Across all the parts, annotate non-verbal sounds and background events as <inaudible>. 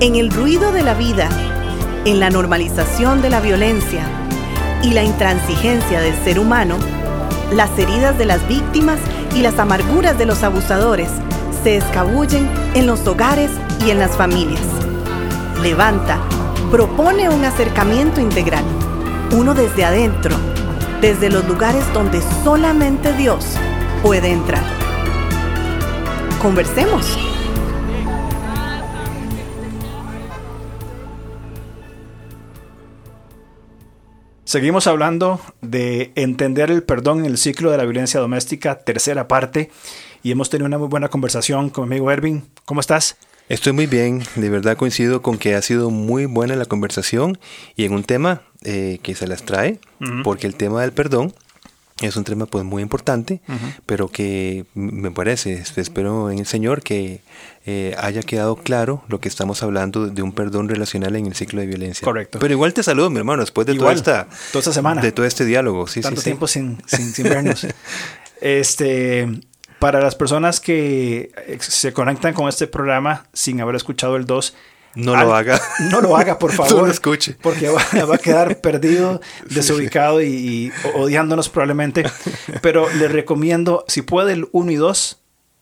En el ruido de la vida, en la normalización de la violencia y la intransigencia del ser humano, las heridas de las víctimas y las amarguras de los abusadores se escabullen en los hogares y en las familias. Levanta, propone un acercamiento integral, uno desde adentro, desde los lugares donde solamente Dios puede entrar. Conversemos. Seguimos hablando de entender el perdón en el ciclo de la violencia doméstica, tercera parte, y hemos tenido una muy buena conversación con mi amigo Ervin. ¿Cómo estás? Estoy muy bien, de verdad coincido con que ha sido muy buena la conversación y en un tema eh, que se las trae, porque el tema del perdón es un tema pues muy importante, pero que me parece, espero en el Señor que eh, haya quedado claro lo que estamos hablando de un perdón relacional en el ciclo de violencia. Correcto. Pero igual te saludo, mi hermano, después de toda esta, toda esta semana, de todo este diálogo. Sí, Tanto sí, tiempo sin, <laughs> sin, sin vernos. este, para las personas que se conectan con este programa sin haber escuchado el 2, no lo haga. <laughs> No lo haga, por <laughs> favor. no lo escuche. Porque va, <laughs> va, a quedar perdido, desubicado Y, y, odiándonos probablemente. Pero le recomiendo, si puede, el 1 y 2,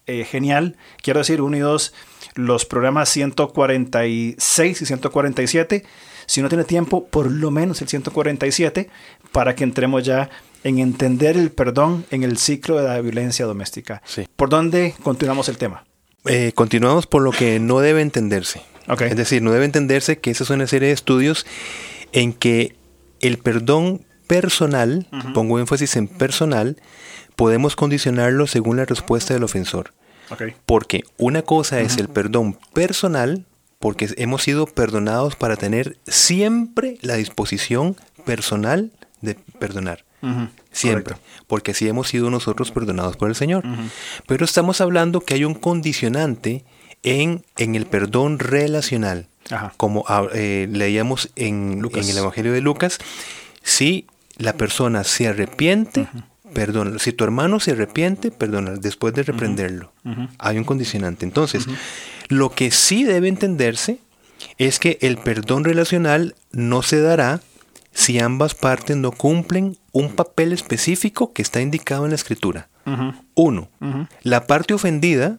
eh, genial. Quiero decir, 1 y 2, los programas 146 y 147. Si no tiene tiempo, por lo menos el 147, para que entremos ya en entender el perdón en el ciclo de la violencia doméstica. Sí. ¿Por dónde continuamos el tema? Eh, continuamos por lo que no debe entenderse. Okay. Es decir, no debe entenderse que esa es una serie de estudios en que el perdón personal, uh -huh. pongo énfasis en personal, podemos condicionarlo según la respuesta del ofensor. Okay. Porque una cosa uh -huh. es el perdón personal, porque hemos sido perdonados para tener siempre la disposición personal de perdonar. Uh -huh. Siempre. Correcto. Porque así hemos sido nosotros perdonados por el Señor. Uh -huh. Pero estamos hablando que hay un condicionante en, en el perdón relacional. Ajá. Como eh, leíamos en, en, el Evangelio de Lucas, si la persona se arrepiente, uh -huh. perdona. Si tu hermano se arrepiente, perdona, después de reprenderlo. Hay un condicionante. Entonces, lo que sí debe entenderse es que el perdón relacional no se dará si ambas partes no cumplen un papel específico que está indicado en la escritura. Uh -huh. Uno, uh -huh. la parte ofendida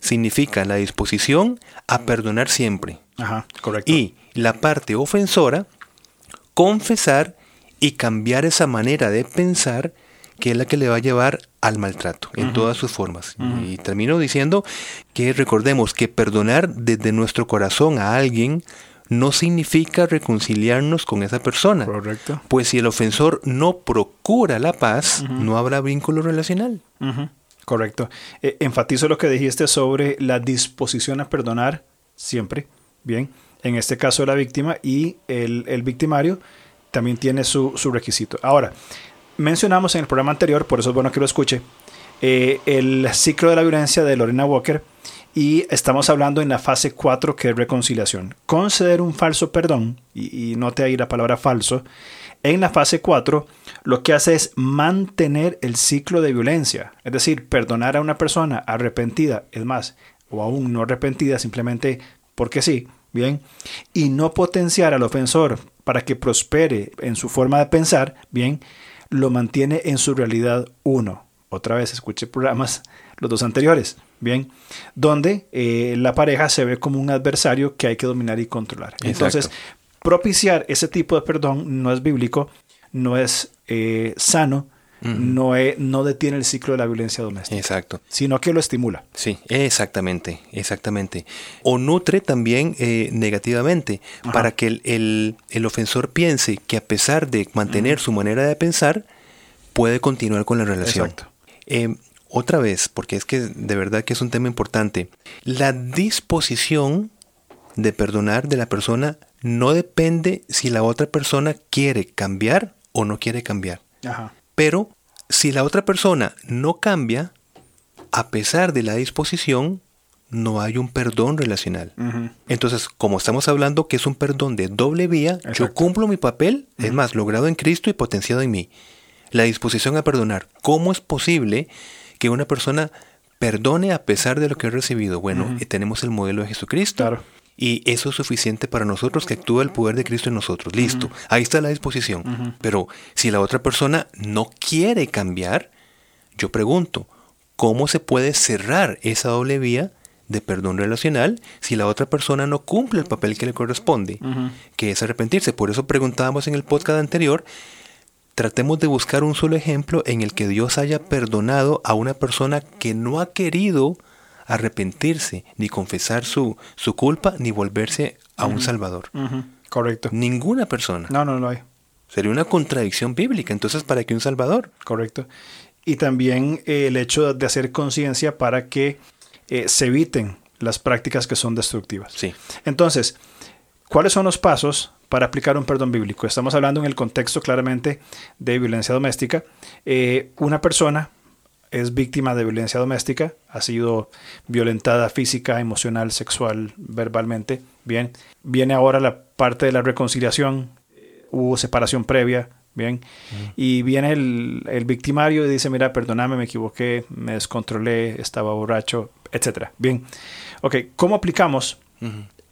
significa la disposición a perdonar siempre. Ajá, correcto. Y la parte ofensora, confesar y cambiar esa manera de pensar que es la que le va a llevar al maltrato en uh -huh. todas sus formas. Uh -huh. Y termino diciendo que recordemos que perdonar desde nuestro corazón a alguien no significa reconciliarnos con esa persona. Correcto. Pues si el ofensor no procura la paz, Uh -huh. no habrá vínculo relacional. Correcto. Eh, enfatizo lo que dijiste sobre la disposición a perdonar siempre. Bien. En este caso la víctima y el, el victimario también tiene su, su, requisito. Ahora, mencionamos en el programa anterior, por eso es bueno que lo escuche, eh, el ciclo de la violencia de Lorena Walker y estamos hablando en la fase 4 que es reconciliación. Conceder un falso perdón, y, y note ahí la palabra falso, en la fase 4 lo que hace es mantener el ciclo de violencia, es decir, perdonar a una persona arrepentida, es más, o aún no arrepentida, simplemente porque sí, bien, y no potenciar al ofensor para que prospere en su forma de pensar, bien, lo mantiene en su realidad uno. Otra vez escuche programas, los dos anteriores, bien, donde eh, la pareja se ve como un adversario que hay que dominar y controlar. Exacto. Entonces, propiciar ese tipo de perdón no es bíblico, no es eh, sano, uh -huh. no, es, no, detiene el ciclo de la violencia doméstica. Exacto. Sino que lo estimula. Sí, exactamente, exactamente. O nutre también eh, negativamente Ajá. para que el, el, el, ofensor piense que a pesar de mantener uh -huh. su manera de pensar, puede continuar con la relación. Exacto. Eh, otra vez, porque es que de verdad que es un tema importante, la disposición de perdonar de la persona no depende si la otra persona quiere cambiar o no quiere cambiar. Ajá. Pero si la otra persona no cambia, a pesar de la disposición, no hay un perdón relacional. Uh -huh. Entonces, como estamos hablando que es un perdón de doble vía, Exacto. yo cumplo mi papel, Uh -huh. es más, logrado en Cristo y potenciado en mí. La disposición a perdonar. ¿Cómo es posible que una persona perdone a pesar de lo que he recibido. Bueno, tenemos el modelo de Jesucristo. Claro. Y eso es suficiente para nosotros que actúa el poder de Cristo en nosotros. Listo, ahí está la disposición. Pero si la otra persona no quiere cambiar, yo pregunto, ¿cómo se puede cerrar esa doble vía de perdón relacional si la otra persona no cumple el papel que le corresponde, que es arrepentirse? Por eso preguntábamos en el podcast anterior, tratemos de buscar un solo ejemplo en el que Dios haya perdonado a una persona que no ha querido arrepentirse, ni confesar su, su culpa, ni volverse a un Salvador. Correcto. Ninguna persona. No, no, no hay. Sería una contradicción bíblica. Entonces, ¿para qué un Salvador? Correcto. Y también eh, el hecho de hacer conciencia para que eh, se eviten las prácticas que son destructivas. Sí. Entonces, ¿cuáles son los pasos para aplicar un perdón bíblico? Estamos hablando en el contexto claramente de violencia doméstica. Eh, una persona es víctima de violencia doméstica, ha sido violentada física, emocional, sexual, verbalmente. Bien, viene ahora la parte de la reconciliación, hubo separación previa, bien, y viene el, victimario y dice, mira, perdóname, me equivoqué, me descontrolé, estaba borracho, etcétera. Bien, ok, ¿cómo aplicamos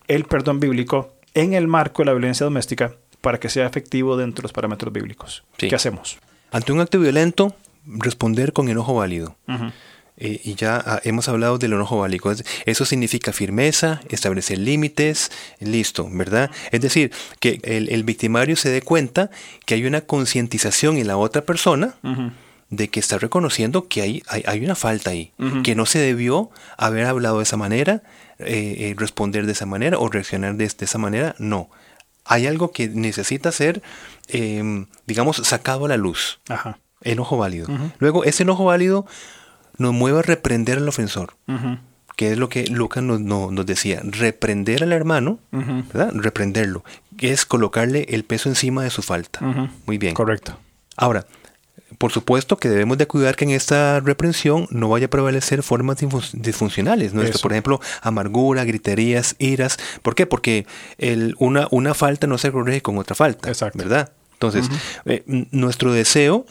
el perdón bíblico en el marco de la violencia doméstica para que sea efectivo dentro de los parámetros bíblicos? ¿Qué hacemos? Ante un acto violento, responder con enojo válido. Eh, y ya ah, hemos hablado del enojo válido. Eso significa firmeza, establecer límites, listo, ¿verdad? Es decir, que el, victimario se dé cuenta que hay una concientización en la otra persona de que está reconociendo que hay, hay, una falta ahí, que no se debió haber hablado de esa manera, eh, eh, responder de esa manera o reaccionar de, esa manera. No. Hay algo que necesita ser, em, digamos, sacado a la luz. Ajá. Enojo válido. Luego, ese enojo válido nos mueve a reprender al ofensor. Que es lo que Lucas nos, nos decía, reprender al hermano, ¿verdad? Reprenderlo, que es colocarle el peso encima de su falta. Muy bien. Correcto. Ahora, por supuesto que debemos de cuidar que en esta reprensión no vaya a prevalecer formas disfuncionales, ¿no? por ejemplo, amargura, griterías, iras. ¿Por qué? Porque el, una, una falta no se corrige con otra falta, Exacto. ¿verdad? Entonces, eh, nuestro deseo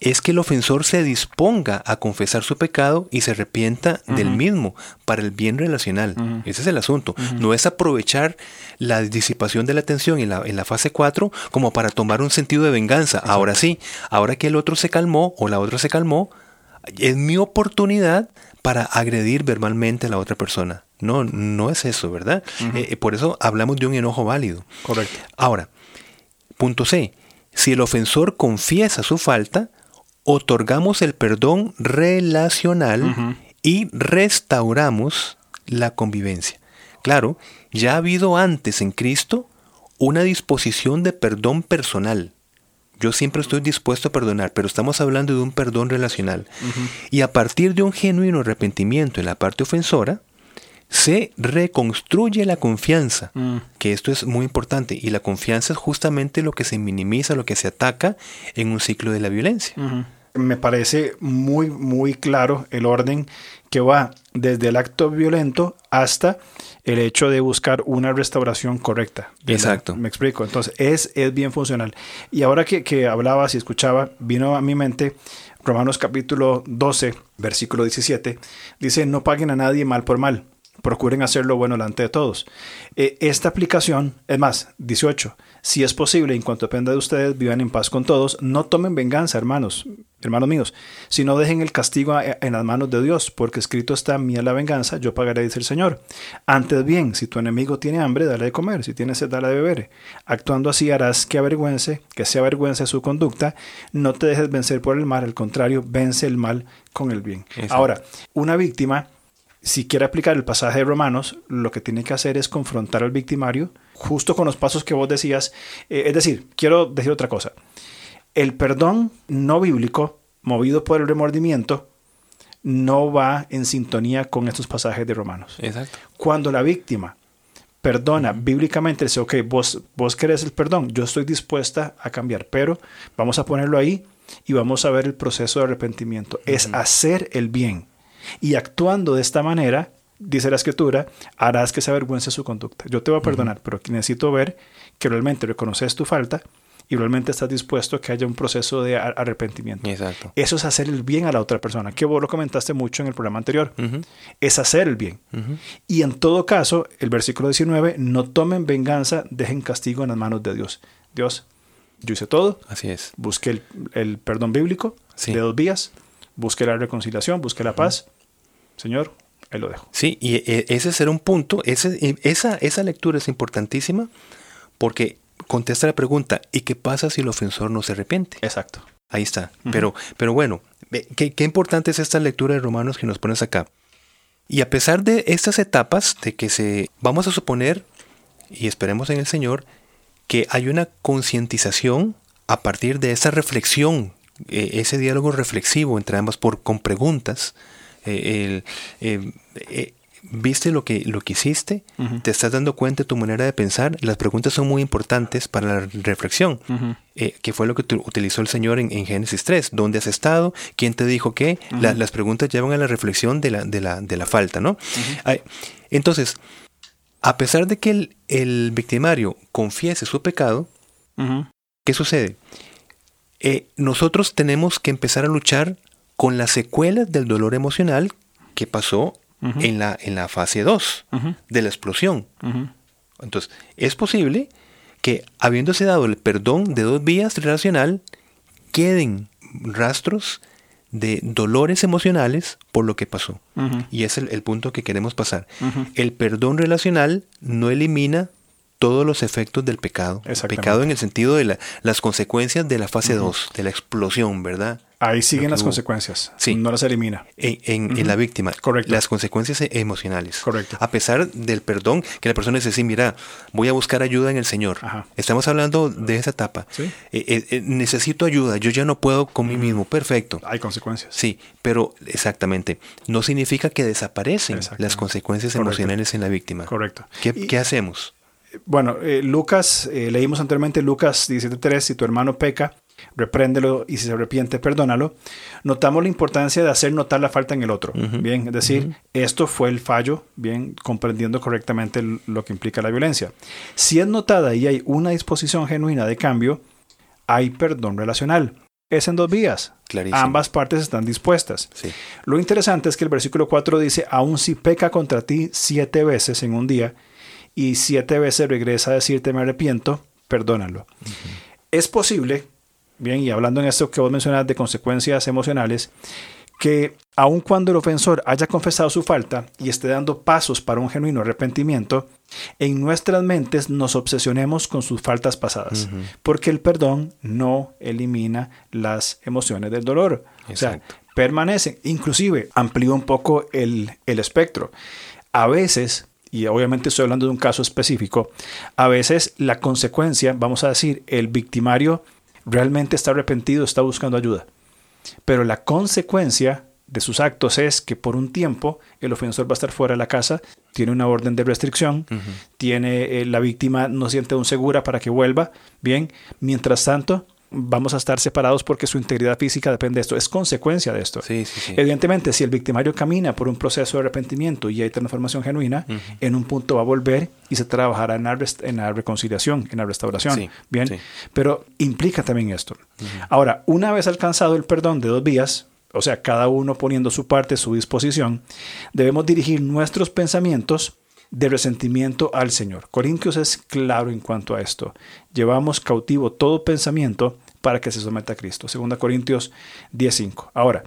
es que el ofensor se disponga a confesar su pecado y se arrepienta del mismo para el bien relacional. Ese es el asunto. No es aprovechar la disipación de la tensión en la, en la fase 4 como para tomar un sentido de venganza. Ahora sí, ahora que el otro se calmó o la otra se calmó, es mi oportunidad para agredir verbalmente a la otra persona. No, no es eso, ¿verdad? Eh, eh, por eso hablamos de un enojo válido. Correcto. Ahora, punto C. Si el ofensor confiesa su falta, otorgamos el perdón relacional y restauramos la convivencia. Claro, ya ha habido antes en Cristo una disposición de perdón personal. Yo siempre estoy dispuesto a perdonar, pero estamos hablando de un perdón relacional. Y a partir de un genuino arrepentimiento en la parte ofensora, se reconstruye la confianza, mm. que esto es muy importante, y la confianza es justamente lo que se minimiza, lo que se ataca en un ciclo de la violencia me parece muy, muy claro el orden que va desde el acto violento hasta el hecho de buscar una restauración correcta. Exacto. me explico. Entonces, es, es bien funcional. Y ahora que, que hablabas y escuchaba, vino a mi mente Romanos capítulo 12, versículo 17. Dice, no paguen a nadie mal por mal. Procuren hacer lo bueno delante de todos. Eh, esta aplicación, es más, 18. Si es posible, en cuanto dependa de ustedes, vivan en paz con todos. No tomen venganza, hermanos, hermanos míos, sino dejen el castigo en las manos de Dios, porque escrito está, mía la venganza, yo pagaré, dice el Señor. Antes bien, si tu enemigo tiene hambre, dale de comer, si tiene sed, dale de beber. Actuando así harás que avergüence, que se avergüence su conducta, no te dejes vencer por el mal, al contrario, vence el mal con el bien. Ahora, una víctima si quiere aplicar el pasaje de Romanos, lo que tiene que hacer es confrontar al victimario justo con los pasos que vos decías. Eh, es decir, quiero decir otra cosa. El perdón no bíblico, movido por el remordimiento, no va en sintonía con estos pasajes de Romanos. Exacto. Cuando la víctima perdona bíblicamente, dice, ok, vos, vos querés el perdón, yo estoy dispuesta a cambiar, pero vamos a ponerlo ahí y vamos a ver el proceso de arrepentimiento. Es hacer el bien y actuando de esta manera, dice la escritura, harás que se avergüence su conducta. Yo te voy a perdonar, pero necesito ver que realmente reconoces tu falta y realmente estás dispuesto a que haya un proceso de arrepentimiento. Exacto. Eso es hacer el bien a la otra persona, que vos lo comentaste mucho en el programa anterior. Es hacer el bien. Y en todo caso, el versículo 19, no tomen venganza, dejen castigo en las manos de Dios. Dios, yo hice todo. Así es. Busqué el, perdón bíblico de dos vías, busqué la reconciliación, busqué la paz. Señor, ahí lo dejo. Sí, y e, ese será un punto, ese, esa, esa lectura es importantísima porque contesta la pregunta, ¿y qué pasa si el ofensor no se arrepiente? Exacto. Ahí está. pero, pero bueno, ¿qué, qué importante es esta lectura de Romanos que nos pones acá. Y a pesar de estas etapas, de que se, vamos a suponer, y esperemos en el Señor, que hay una concientización a partir de esa reflexión, eh, ese diálogo reflexivo entre ambas por, con preguntas. Eh, eh, ¿Viste lo que, lo que hiciste? ¿Te estás dando cuenta de tu manera de pensar? Las preguntas son muy importantes para la reflexión, que fue lo que utilizó el Señor en, Génesis 3. ¿Dónde has estado? ¿Quién te dijo qué? las preguntas llevan a la reflexión de la, de la, de la falta, ¿no? entonces, a pesar de que el, victimario confiese su pecado, ¿qué sucede? Eh, nosotros tenemos que empezar a luchar con las secuelas del dolor emocional que pasó en, la, en la fase 2 de la explosión. Entonces, es posible que habiéndose dado el perdón de dos vías relacional, queden rastros de dolores emocionales por lo que pasó. Y es el, punto que queremos pasar. El perdón relacional no elimina todos los efectos del pecado. Pecado en el sentido de las consecuencias de la fase 2, de la explosión, ¿verdad? Ahí siguen las consecuencias. Sí. No las elimina. En, la víctima. Correcto. Las consecuencias emocionales. Correcto. A pesar del perdón, que la persona dice, sí, mira, voy a buscar ayuda en el Señor. Estamos hablando de esa etapa. ¿Sí? Eh, eh, eh, necesito ayuda, yo ya no puedo con mí mismo. Perfecto. Hay consecuencias. Sí, pero exactamente. No significa que desaparecen las consecuencias emocionales en la víctima. Correcto. ¿Qué, hacemos? Bueno, Lucas, leímos anteriormente Lucas 17.3, si tu hermano peca, repréndelo y si se arrepiente, perdónalo. Notamos la importancia de hacer notar la falta en el otro. Bien, es decir, esto fue el fallo, bien, comprendiendo correctamente lo que implica la violencia. Si es notada y hay una disposición genuina de cambio, hay perdón relacional. Es en dos vías. Ambas partes están dispuestas. Lo interesante es que el versículo 4 dice, aun si peca contra ti siete veces en un día y siete veces regresa a decirte me arrepiento, perdónalo. Es posible bien, y hablando en esto que vos mencionas de consecuencias emocionales, que aun cuando el ofensor haya confesado su falta y esté dando pasos para un genuino arrepentimiento, en nuestras mentes nos obsesionemos con sus faltas pasadas, porque el perdón no elimina las emociones del dolor. O sea, permanecen. Inclusive, amplío un poco el, el espectro. A veces, y obviamente estoy hablando de un caso específico, a veces la consecuencia, vamos a decir, el victimario realmente está arrepentido, está buscando ayuda. Pero la consecuencia de sus actos es que por un tiempo el ofensor va a estar fuera de la casa, tiene una orden de restricción, tiene eh, la víctima no siente un segura para que vuelva, bien, mientras tanto vamos a estar separados porque su integridad física depende de esto, es consecuencia de esto. Evidentemente, si el victimario camina por un proceso de arrepentimiento y hay transformación genuina, en un punto va a volver y se trabajará en la, en la reconciliación, en la restauración. Bien, pero implica también esto. Ahora, una vez alcanzado el perdón de dos vías, o sea, cada uno poniendo su parte, su disposición, debemos dirigir nuestros pensamientos de resentimiento al Señor. Corintios es claro en cuanto a esto. Llevamos cautivo todo pensamiento para que se someta a Cristo. 2 Corintios 10:5. Ahora,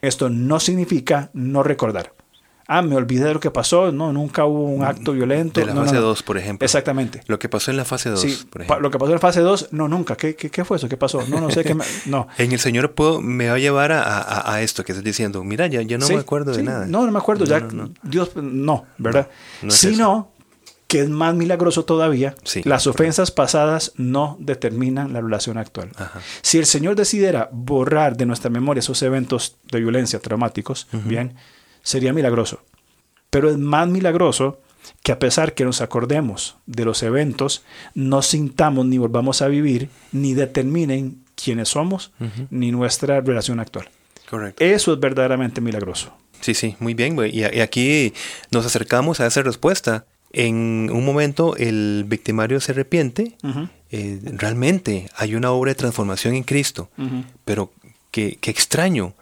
esto no significa no recordar ah, me olvidé de lo que pasó, no, nunca hubo un acto violento. De la fase 2, por ejemplo. Exactamente. Lo que pasó en la fase 2, sí, por ejemplo. Lo que pasó en la fase 2, no, nunca. ¿Qué, qué, fue eso? ¿Qué pasó? No, no sé qué. no. <laughs> En el Señor puedo, me va a llevar a, a, esto que estás diciendo. Mira, ya, ya no me acuerdo de nada. No, no me acuerdo. ya, Dios, no, ¿verdad? Sino que es más milagroso todavía, las ofensas pasadas no determinan la relación actual. Si el Señor decidiera borrar de nuestra memoria esos eventos de violencia traumáticos, bien, sería milagroso. Pero es más milagroso que a pesar que nos acordemos de los eventos, no sintamos ni volvamos a vivir, ni determinen quiénes somos, ni nuestra relación actual. Correcto. Eso es verdaderamente milagroso. Sí, sí, muy bien. Y aquí nos acercamos a esa respuesta. En un momento el victimario se arrepiente, eh, realmente hay una obra de transformación en Cristo, pero qué extraño,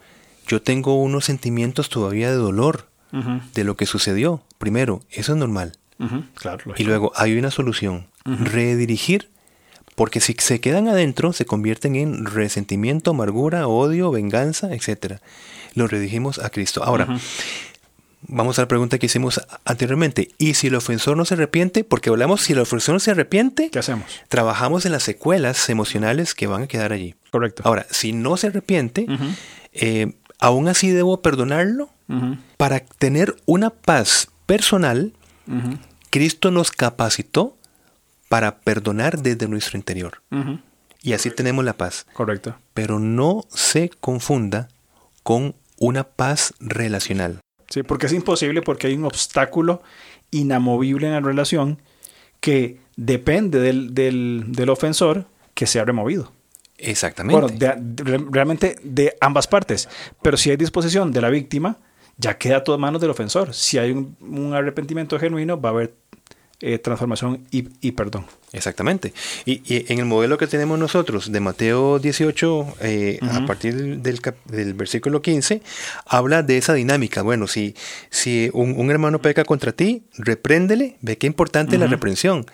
yo tengo unos sentimientos todavía de dolor de lo que sucedió. Primero, eso es normal. claro, y luego hay una solución, redirigir, porque si se quedan adentro se convierten en resentimiento, amargura, odio, venganza, etc. Lo redirigimos a Cristo. Ahora, vamos a la pregunta que hicimos anteriormente. ¿Y si el ofensor no se arrepiente? Porque hablamos, si el ofensor no se arrepiente, ¿qué hacemos? Trabajamos en las secuelas emocionales que van a quedar allí. Correcto. Ahora, si no se arrepiente, eh, aún así debo perdonarlo para tener una paz personal. Cristo nos capacitó para perdonar desde nuestro interior. Y así tenemos la paz. Correcto. Pero no se confunda con una paz relacional. Sí, porque es imposible porque hay un obstáculo inamovible en la relación que depende del, del, ofensor que sea removido. Exactamente. Bueno, realmente de ambas partes. Pero si hay disposición de la víctima, ya queda todo en manos del ofensor. Si hay un, arrepentimiento genuino, va a haber eh, transformación y, perdón. Exactamente. Y, en el modelo que tenemos nosotros de Mateo 18, eh, a partir del, del, versículo 15, habla de esa dinámica. Bueno, si, si un, hermano peca contra ti, repréndele. Ve qué importante es la reprensión.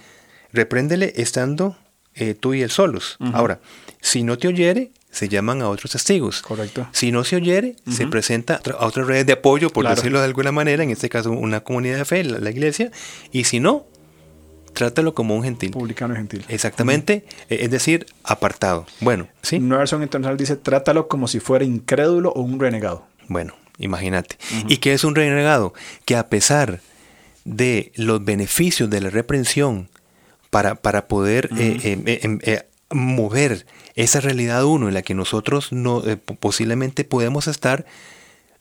Repréndele estando eh, tú y él solos. Ahora, si no te oyere, se llaman a otros testigos. Correcto. Si no se oyere, se presenta a otras redes de apoyo, por decirlo de alguna manera, en este caso una comunidad de fe, la iglesia, y si no, trátalo como un gentil. Publicano gentil. Exactamente, e, es decir, apartado. Bueno, ¿sí? Una versión internacional dice, trátalo como si fuera incrédulo o un renegado. Bueno, imagínate. ¿Y qué es un renegado? Que a pesar de los beneficios de la reprensión para, para poder eh, eh, em, eh, mover esa realidad uno en la que nosotros no, posiblemente podemos estar,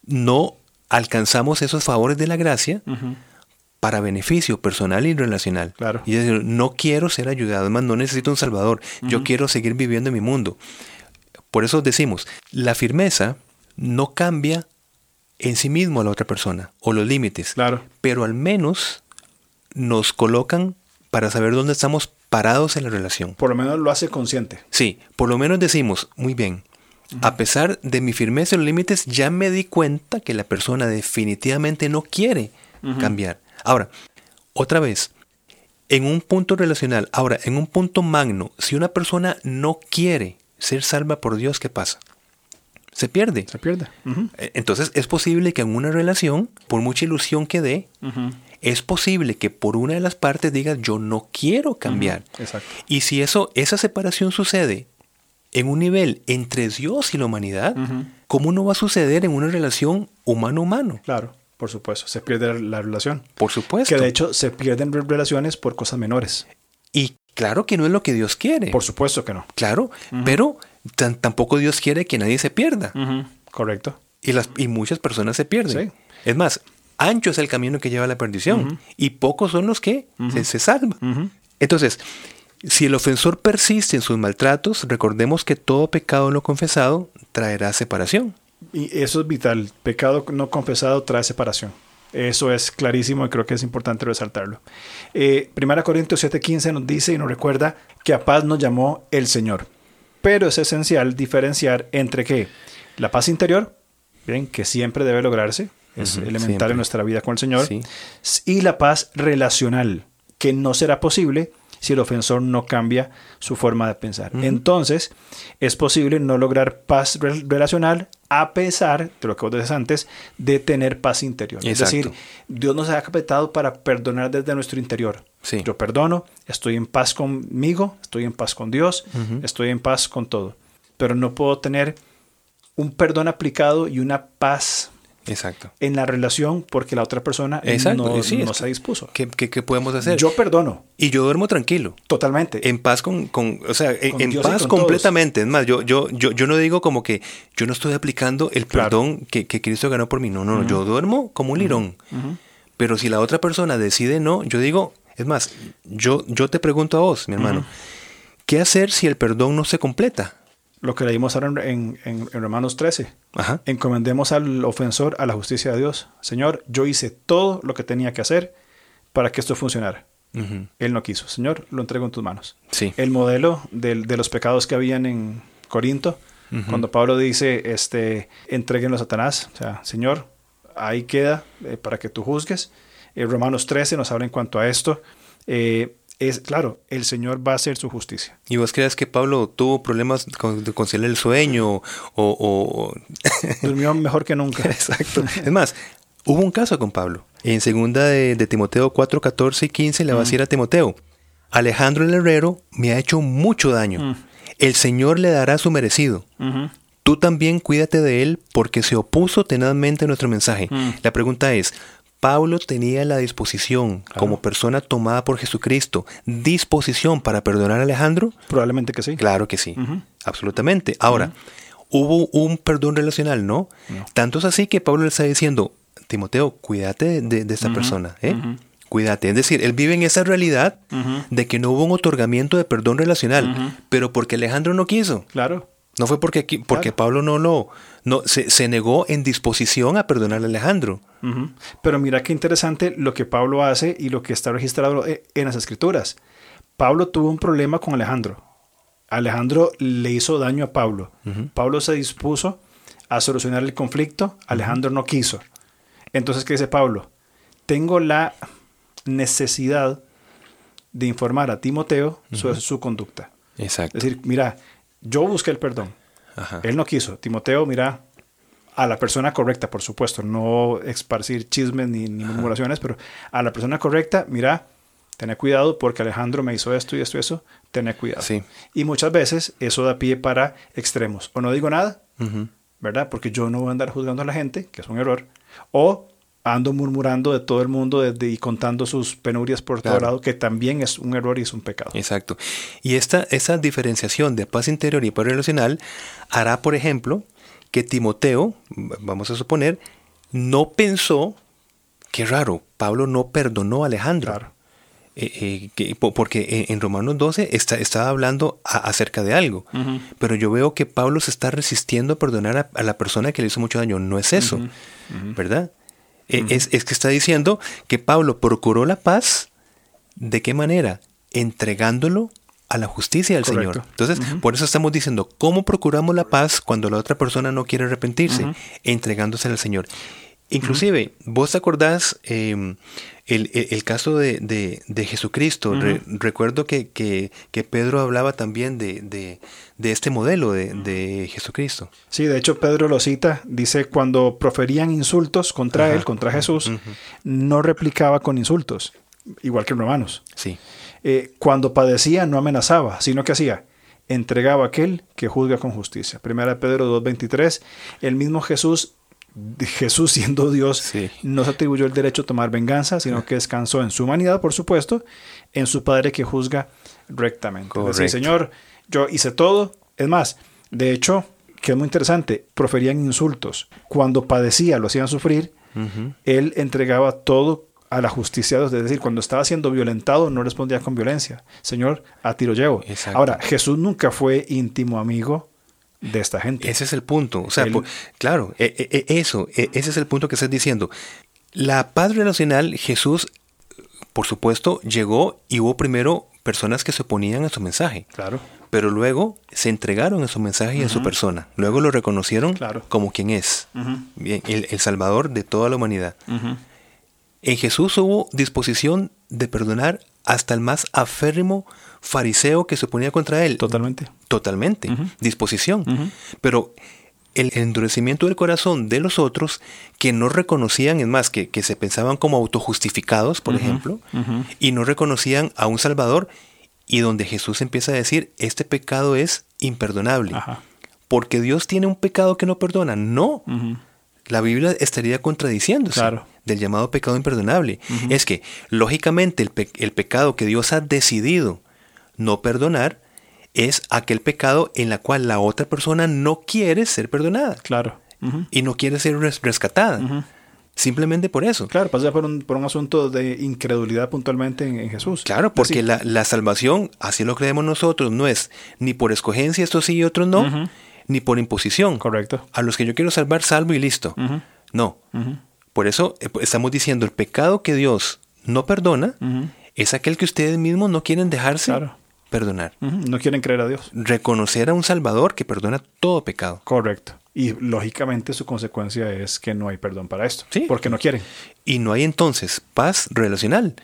no alcanzamos esos favores de la gracia, para beneficio personal y relacional. Claro. Y decir, no quiero ser ayudado, además no necesito un salvador, yo quiero seguir viviendo en mi mundo. Por eso decimos, la firmeza no cambia en sí mismo a la otra persona o los límites, claro. pero al menos nos colocan para saber dónde estamos parados en la relación. Por lo menos lo hace consciente. Sí, por lo menos decimos, muy bien, a pesar de mi firmeza en los límites, ya me di cuenta que la persona definitivamente no quiere cambiar. Ahora, otra vez, en un punto relacional, ahora, en un punto magno, si una persona no quiere ser salva por Dios, ¿qué pasa? Se pierde. Se pierde. E, entonces es posible que en una relación, por mucha ilusión que dé, es posible que por una de las partes diga yo no quiero cambiar. Exacto. Y si eso, esa separación sucede en un nivel entre Dios y la humanidad, ¿cómo no va a suceder en una relación humano-humano? Claro. Por supuesto, se pierde la relación. Por supuesto. Que de hecho se pierden relaciones por cosas menores. Y claro que no es lo que Dios quiere. Por supuesto que no. Claro, pero tampoco Dios quiere que nadie se pierda. Correcto. Y, las, y muchas personas se pierden. Es más, ancho es el camino que lleva a la perdición y pocos son los que se, se, salvan. Entonces, si el ofensor persiste en sus maltratos, recordemos que todo pecado no confesado traerá separación. Y eso es vital. Pecado no confesado trae separación. Eso es clarísimo y creo que es importante resaltarlo. Eh, Primera Corintios 7:15 nos dice y nos recuerda que a paz nos llamó el Señor. Pero es esencial diferenciar entre qué? La paz interior, bien, que siempre debe lograrse, es elemental en nuestra vida con el Señor, y la paz relacional, que no será posible si el ofensor no cambia su forma de pensar. Entonces, es posible no lograr paz relacional a pesar de lo que vos decías antes, de tener paz interior. Es decir, Dios nos ha capacitado para perdonar desde nuestro interior. Yo perdono, estoy en paz conmigo, estoy en paz con Dios, estoy en paz con todo. Pero no puedo tener un perdón aplicado y una paz Exacto. en la relación porque la otra persona no, se dispuso. ¿Qué, ¿Qué, podemos hacer? Yo perdono. Y yo duermo tranquilo. Totalmente. En paz con, con o sea, en, paz completamente. Es más, yo, yo, yo, yo no digo como que yo no estoy aplicando el perdón que, que, Cristo ganó por mí. No, no, no. Yo duermo como un lirón. Pero si la otra persona decide no, yo digo, es más, yo, yo te pregunto a vos, mi hermano, ¿qué hacer si el perdón no se completa? Lo que leímos ahora en, en, Romanos 13. Encomendemos al ofensor a la justicia de Dios. Señor, yo hice todo lo que tenía que hacer para que esto funcionara. Él no quiso. Señor, lo entrego en tus manos. Sí. El modelo de, de los pecados que habían en Corinto, cuando Pablo dice, este, entréguenlo a Satanás, o sea, Señor, ahí queda eh, para que tú juzgues. Eh, Romanos 13 nos habla en cuanto a esto. Eh, es claro, el Señor va a hacer su justicia. ¿Y vos crees que Pablo tuvo problemas con, de conciliar el sueño o... o... <laughs> Durmió mejor que nunca. <laughs> Exacto. Es más, hubo un caso con Pablo. En segunda de, de Timoteo 4, 14 y 15 le va a decir a Timoteo, Alejandro el herrero me ha hecho mucho daño. Mm. El Señor le dará su merecido. Tú también cuídate de él porque se opuso tenazmente a nuestro mensaje. Mm. La pregunta es, Pablo tenía la disposición, Claro. como persona tomada por Jesucristo, disposición para perdonar a Alejandro? Probablemente que sí. Claro que sí, absolutamente. Ahora, hubo un perdón relacional, ¿no? No. Tanto es así que Pablo le está diciendo, Timoteo, cuídate de, de esta persona, ¿eh? Cuídate. Es decir, él vive en esa realidad de que no hubo un otorgamiento de perdón relacional, pero porque Alejandro no quiso. Claro. No fue porque, porque Claro. Pablo no lo no, se, se negó en disposición a perdonar a Alejandro. Pero mira qué interesante lo que Pablo hace y lo que está registrado eh, en las escrituras. Pablo tuvo un problema con Alejandro. Alejandro le hizo daño a Pablo. Pablo se dispuso a solucionar el conflicto. Alejandro no quiso. Entonces, ¿qué dice Pablo? Tengo la necesidad de informar a Timoteo sobre su conducta. Exacto. Es decir, mira, yo busqué el perdón. Ajá. Él no quiso. Timoteo, mira, a la persona correcta, por supuesto, no esparcir chismes ni, ni murmuraciones, pero a la persona correcta, mira, tené cuidado porque Alejandro me hizo esto y esto y eso, tené cuidado. Sí. Y muchas veces eso da pie para extremos. O no digo nada. ¿verdad? Porque yo no voy a andar juzgando a la gente, que es un error. O ando murmurando de todo el mundo desde, y contando sus penurias por todo lado, que también es un error y es un pecado. Exacto. Y esta, esa diferenciación de paz interior y paz relacional hará, por ejemplo, que Timoteo, vamos a suponer, no pensó, qué raro, Pablo no perdonó a Alejandro. Claro. Eh, eh, que- po- porque en, Romanos 12 está, estaba hablando a- acerca de algo. Pero yo veo que Pablo se está resistiendo a perdonar a, a la persona que le hizo mucho daño. No es eso, ¿verdad? Eh, es, es que está diciendo que Pablo procuró la paz. ¿De qué manera? Entregándolo a la justicia del Correcto. Señor. Entonces, por eso estamos diciendo, ¿cómo procuramos la paz cuando la otra persona no quiere arrepentirse? Entregándose al Señor. Inclusive, vos te acordás eh, el, el- el caso de, de- de Jesucristo. Re- recuerdo que, que- que Pedro hablaba también de, de- de este modelo de, de Jesucristo. Sí, de hecho Pedro lo cita, dice cuando proferían insultos contra Ajá. él, contra Jesús, no replicaba con insultos, igual que en Romanos. Sí, Eh, cuando padecía no amenazaba, sino que hacía, entregaba a aquel que juzga con justicia. Primera Pedro 2.23, el mismo Jesús, Jesús siendo Dios, Sí. no se atribuyó el derecho a tomar venganza, sino que descansó en su humanidad, por supuesto, en su Padre que juzga rectamente. Es Correcto. decir, Señor, yo hice todo. Es más, de hecho, que es muy interesante, proferían insultos. Cuando padecía, lo hacían sufrir, él entregaba todo a la justicia de Dios. Es decir, cuando estaba siendo violentado, no respondía con violencia. Señor, a ti lo llevo. Ahora, Jesús nunca fue íntimo amigo de esta gente. Ese es el punto. O sea, por- claro, e- e- e- eso, ese es el punto que estás diciendo. La paz relacional, Jesús, por supuesto, llegó y hubo primero personas que se oponían a su mensaje. Claro. Pero luego se entregaron a su mensaje y a su persona. Luego lo reconocieron Claro. como quien es. Bien, el, el Salvador de toda la humanidad. En Jesús hubo disposición de perdonar hasta el más aférrimo fariseo que se oponía contra él. Totalmente. Totalmente. Disposición. Pero el endurecimiento del corazón de los otros que no reconocían, es más, que, que se pensaban como autojustificados, por ejemplo, y no reconocían a un Salvador, y donde Jesús empieza a decir, este pecado es imperdonable. Ajá. Porque Dios tiene un pecado que no perdona. No. La Biblia estaría contradiciéndose Claro. del llamado pecado imperdonable. Es que, lógicamente, el, pe- el pecado que Dios ha decidido no perdonar es aquel pecado en la cual la otra persona no quiere ser perdonada Claro. Y no quiere ser res- rescatada. Simplemente por eso. Claro, pasa por un, por un asunto de incredulidad puntualmente en, en Jesús. Claro, porque la, la salvación, así lo creemos nosotros, no es ni por escogencia, esto sí y otros no, ni por imposición. Correcto. A los que yo quiero salvar, salvo y listo. No. Por eso eh, pues, estamos diciendo el pecado que Dios no perdona es aquel que ustedes mismos no quieren dejarse perdonar. No quieren creer a Dios. Reconocer a un Salvador que perdona todo pecado. Correcto. Y lógicamente su consecuencia es que no hay perdón para esto. Sí. Porque no quieren. Y no hay entonces paz relacional.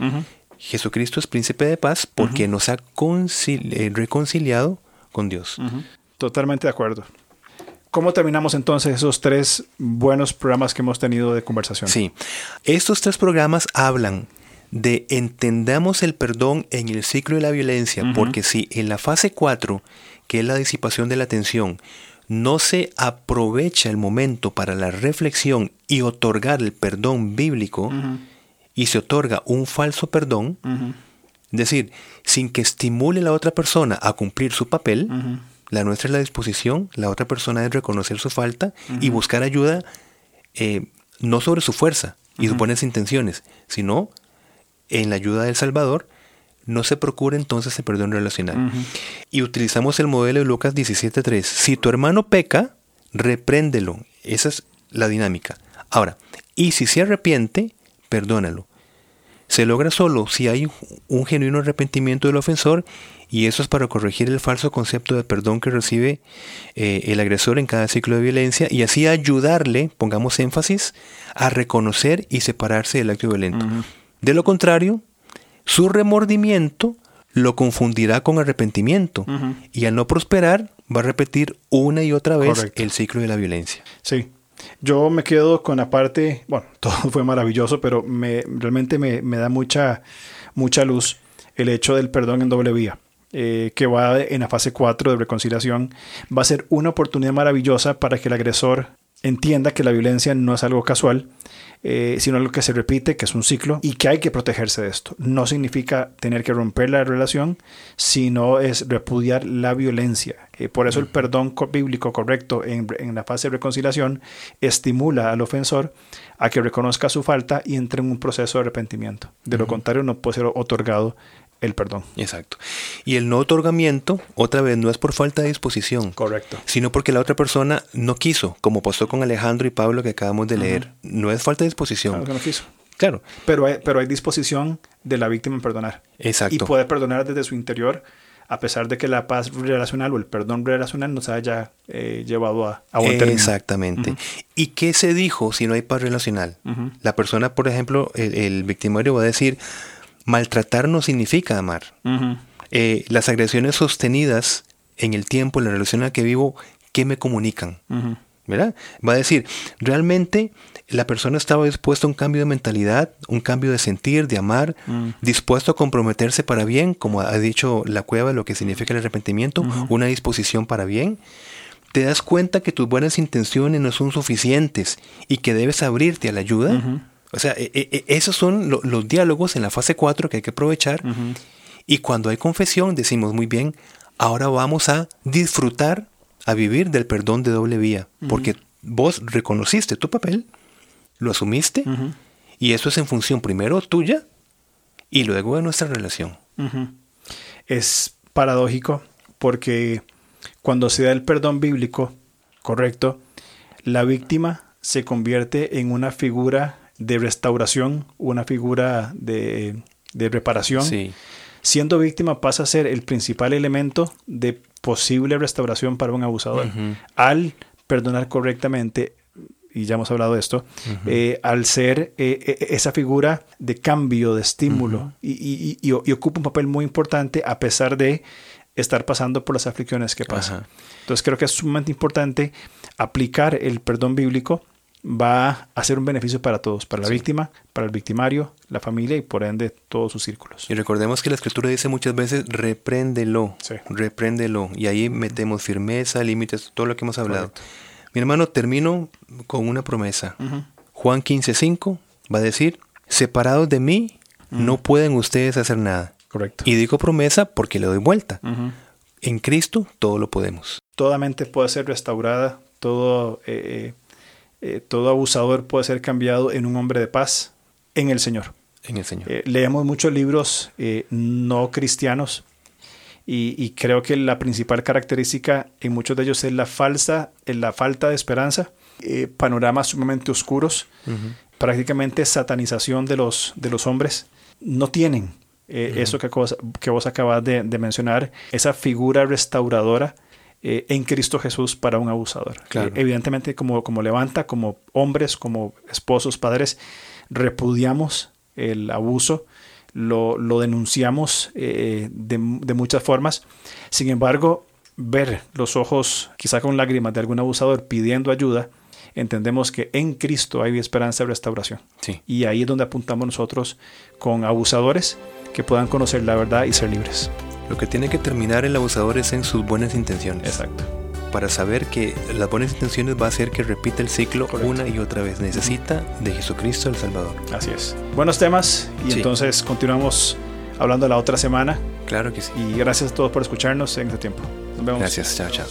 Jesucristo es príncipe de paz porque nos ha eh, reconciliado con Dios. Totalmente de acuerdo. ¿Cómo terminamos entonces esos tres buenos programas que hemos tenido de conversación? Sí, estos tres programas hablan de entendamos el perdón en el ciclo de la violencia, porque si en la fase 4, que es la disipación de la tensión, no se aprovecha el momento para la reflexión y otorgar el perdón bíblico, y se otorga un falso perdón, es decir, sin que estimule a la otra persona a cumplir su papel, la nuestra es la disposición, la otra persona es reconocer su falta y buscar ayuda eh, no sobre su fuerza y sus buenas intenciones, sino en la ayuda del Salvador, no se procura entonces el perdón relacional. Y utilizamos el modelo de Lucas 17.3. Si tu hermano peca, repréndelo. Esa es la dinámica. Ahora, y si se arrepiente, perdónalo. Se logra solo si hay un genuino arrepentimiento del ofensor y eso es para corregir el falso concepto de perdón que recibe eh, el agresor en cada ciclo de violencia y así ayudarle, pongamos énfasis, a reconocer y separarse del acto violento. De lo contrario, su remordimiento lo confundirá con arrepentimiento y al no prosperar va a repetir una y otra vez el ciclo de la violencia. Sí, yo me quedo con la parte, bueno, <laughs> todo fue maravilloso, pero me, realmente me, me da mucha, mucha luz el hecho del perdón en doble vía. Eh, que va en la fase 4 de reconciliación, va a ser una oportunidad maravillosa para que el agresor entienda que la violencia no es algo casual, eh, sino algo que se repite, que es un ciclo y que hay que protegerse de esto. No significa tener que romper la relación, sino es repudiar la violencia. Eh, por eso el perdón bíblico correcto en, en, la fase de reconciliación estimula al ofensor a que reconozca su falta y entre en un proceso de arrepentimiento. De lo contrario, no puede ser otorgado el perdón. Exacto. Y el no otorgamiento, otra vez, no es por falta de disposición. Correcto. Sino porque la otra persona no quiso, como pasó con Alejandro y Pablo que acabamos de leer. No es falta de disposición. Claro que no quiso. Claro. Pero hay, pero hay disposición de la víctima en perdonar. Exacto. Y puede perdonar desde su interior, a pesar de que la paz relacional o el perdón relacional nos haya eh, llevado a, a un Exactamente. ¿Y qué se dijo si no hay paz relacional? La persona, por ejemplo, el, el victimario va a decir, maltratar no significa amar. Eh, las agresiones sostenidas en el tiempo, en la relación en la que vivo, ¿qué me comunican? ¿Verdad? Va a decir, realmente la persona estaba dispuesta a un cambio de mentalidad, un cambio de sentir, de amar, mm. dispuesto a comprometerse para bien, como ha dicho la cueva, lo que significa el arrepentimiento, una disposición para bien. Te das cuenta que tus buenas intenciones no son suficientes y que debes abrirte a la ayuda. O sea, e, e, e, esos son los diálogos en la fase 4 que hay que aprovechar. Y cuando hay confesión, decimos muy bien, ahora vamos a disfrutar, a vivir del perdón de doble vía. Porque vos reconociste tu papel, lo asumiste, y eso es en función primero tuya y luego de nuestra relación. Es paradójico porque cuando se da el perdón bíblico correcto, la víctima se convierte en una figura de restauración, una figura de, reparación. Siendo víctima pasa a ser el principal elemento de posible restauración para un abusador. Al perdonar correctamente, y ya hemos hablado de esto, eh, al ser eh, eh, esa figura de cambio, de estímulo, y, ocupa un papel muy importante a pesar de estar pasando por las aflicciones que pasan. Entonces creo que es sumamente importante aplicar el perdón bíblico va a ser un beneficio para todos, para la víctima, para el victimario, la familia y por ende todos sus círculos. Y recordemos que la escritura dice muchas veces, repréndelo, repréndelo. Y ahí metemos firmeza, límites, todo lo que hemos hablado. Mi hermano, termino con una promesa. Juan 15:5 va a decir, separados de mí, no pueden ustedes hacer nada. Correcto. Y digo promesa porque le doy vuelta. En Cristo todo lo podemos. Toda mente puede ser restaurada, todo... Eh, eh, todo abusador puede ser cambiado en un hombre de paz en el Señor. En el Señor. Eh, leemos muchos libros eh, no cristianos y, creo que la principal característica en muchos de ellos es la, falsa, la falta de esperanza, panoramas sumamente oscuros, prácticamente satanización de los, de los hombres. No tienen eso que, que vos acabas de, mencionar, esa figura restauradora eh, en Cristo Jesús para un abusador. Eh, evidentemente, como, como levanta, como hombres, como esposos, padres, repudiamos el abuso, lo, denunciamos de, de muchas formas. Sin embargo, ver los ojos, quizá con lágrimas, de algún abusador pidiendo ayuda, entendemos que en Cristo hay esperanza de restauración. Y ahí es donde apuntamos nosotros con abusadores que puedan conocer la verdad y ser libres. Lo que tiene que terminar el abusador es en sus buenas intenciones. Exacto. Para saber que las buenas intenciones va a hacer que repita el ciclo una y otra vez. Necesita de Jesucristo el Salvador. Así es. Buenos temas y entonces continuamos hablando la otra semana. Claro que sí. Y gracias a todos por escucharnos en este tiempo. Nos vemos. Gracias. Chao, chao.